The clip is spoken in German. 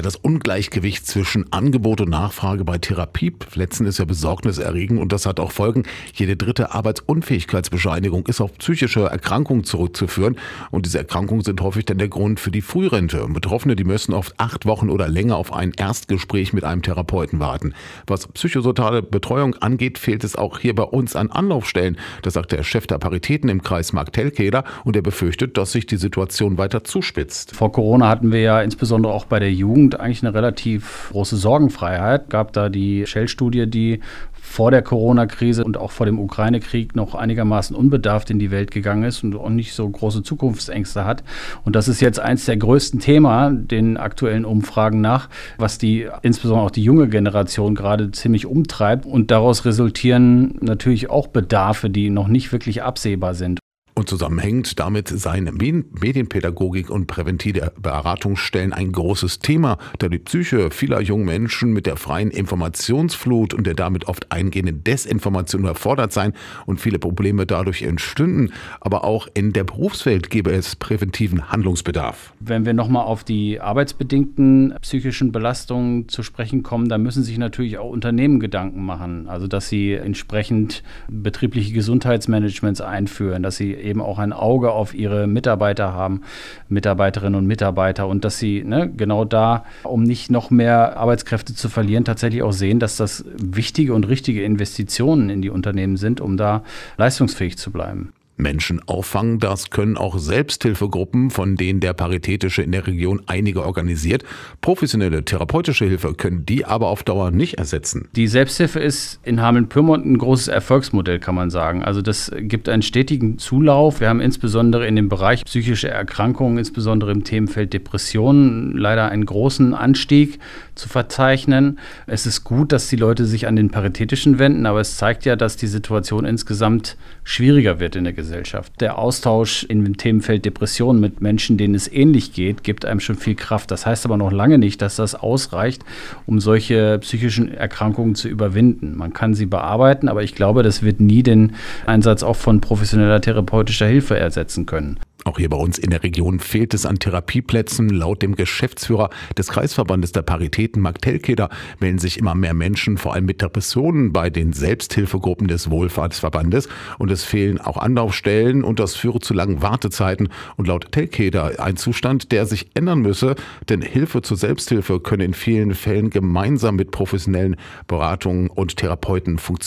Ja, das Ungleichgewicht zwischen Angebot und Nachfrage bei Therapieplätzen ist ja besorgniserregend und das hat auch Folgen. Jede dritte Arbeitsunfähigkeitsbescheinigung ist auf psychische Erkrankungen zurückzuführen und diese Erkrankungen sind häufig dann der Grund für die Frührente. Betroffene, die müssen oft acht Wochen oder länger auf ein Erstgespräch mit einem Therapeuten warten. Was psychosoziale Betreuung angeht, fehlt es auch hier bei uns an Anlaufstellen. Das sagt der Chef der Paritäten im Kreis Mark Telkeder und er befürchtet, dass sich die Situation weiter zuspitzt. Vor Corona hatten wir ja insbesondere auch bei der Jugend Jugend eigentlich eine relativ große Sorgenfreiheit. Gab da die Shell-Studie, die vor der Corona-Krise und auch vor dem Ukraine-Krieg noch einigermaßen unbedarft in die Welt gegangen ist und auch nicht so große Zukunftsängste hat. Und das ist jetzt eins der größten Themen, den aktuellen Umfragen nach, was die insbesondere auch die junge Generation gerade ziemlich umtreibt. Und daraus resultieren natürlich auch Bedarfe, die noch nicht wirklich absehbar sind. Und zusammenhängend damit seien Medienpädagogik und präventive Beratungsstellen ein großes Thema, da die Psyche vieler jungen Menschen mit der freien Informationsflut und der damit oft eingehenden Desinformation überfordert seien und viele Probleme dadurch entstünden. Aber auch in der Berufswelt gäbe es präventiven Handlungsbedarf. Wenn wir nochmal auf die arbeitsbedingten psychischen Belastungen zu sprechen kommen, dann müssen sich natürlich auch Unternehmen Gedanken machen. Also, dass sie entsprechend betriebliche Gesundheitsmanagements einführen, dass sie eben auch ein Auge auf ihre Mitarbeiter haben, Mitarbeiterinnen und Mitarbeiter und dass sie ne, genau da, um nicht noch mehr Arbeitskräfte zu verlieren, tatsächlich auch sehen, dass das wichtige und richtige Investitionen in die Unternehmen sind, um da leistungsfähig zu bleiben. Menschen auffangen. Das können auch Selbsthilfegruppen, von denen der Paritätische in der Region einige organisiert. Professionelle therapeutische Hilfe können die aber auf Dauer nicht ersetzen. Die Selbsthilfe ist in Hameln-Pyrmont ein großes Erfolgsmodell, kann man sagen. Also das gibt einen stetigen Zulauf. Wir haben insbesondere in dem Bereich psychische Erkrankungen, insbesondere im Themenfeld Depressionen, leider einen großen Anstieg zu verzeichnen. Es ist gut, dass die Leute sich an den Paritätischen wenden, aber es zeigt ja, dass die Situation insgesamt schwieriger wird in der Gesellschaft. Gesellschaft. Der Austausch in dem Themenfeld Depression mit Menschen, denen es ähnlich geht, gibt einem schon viel Kraft. Das heißt aber noch lange nicht, dass das ausreicht, um solche psychischen Erkrankungen zu überwinden. Man kann sie bearbeiten, aber ich glaube, das wird nie den Einsatz auch von professioneller therapeutischer Hilfe ersetzen können. Auch hier bei uns in der Region fehlt es an Therapieplätzen. Laut dem Geschäftsführer des Kreisverbandes der Paritäten, Mark Telkeder, melden sich immer mehr Menschen, vor allem mit Depressionen, bei den Selbsthilfegruppen des Wohlfahrtsverbandes. Und es fehlen auch Anlaufstellen und das führe zu langen Wartezeiten. Und laut Telkeder ein Zustand, der sich ändern müsse, denn Hilfe zur Selbsthilfe könne in vielen Fällen gemeinsam mit professionellen Beratungen und Therapeuten funktionieren.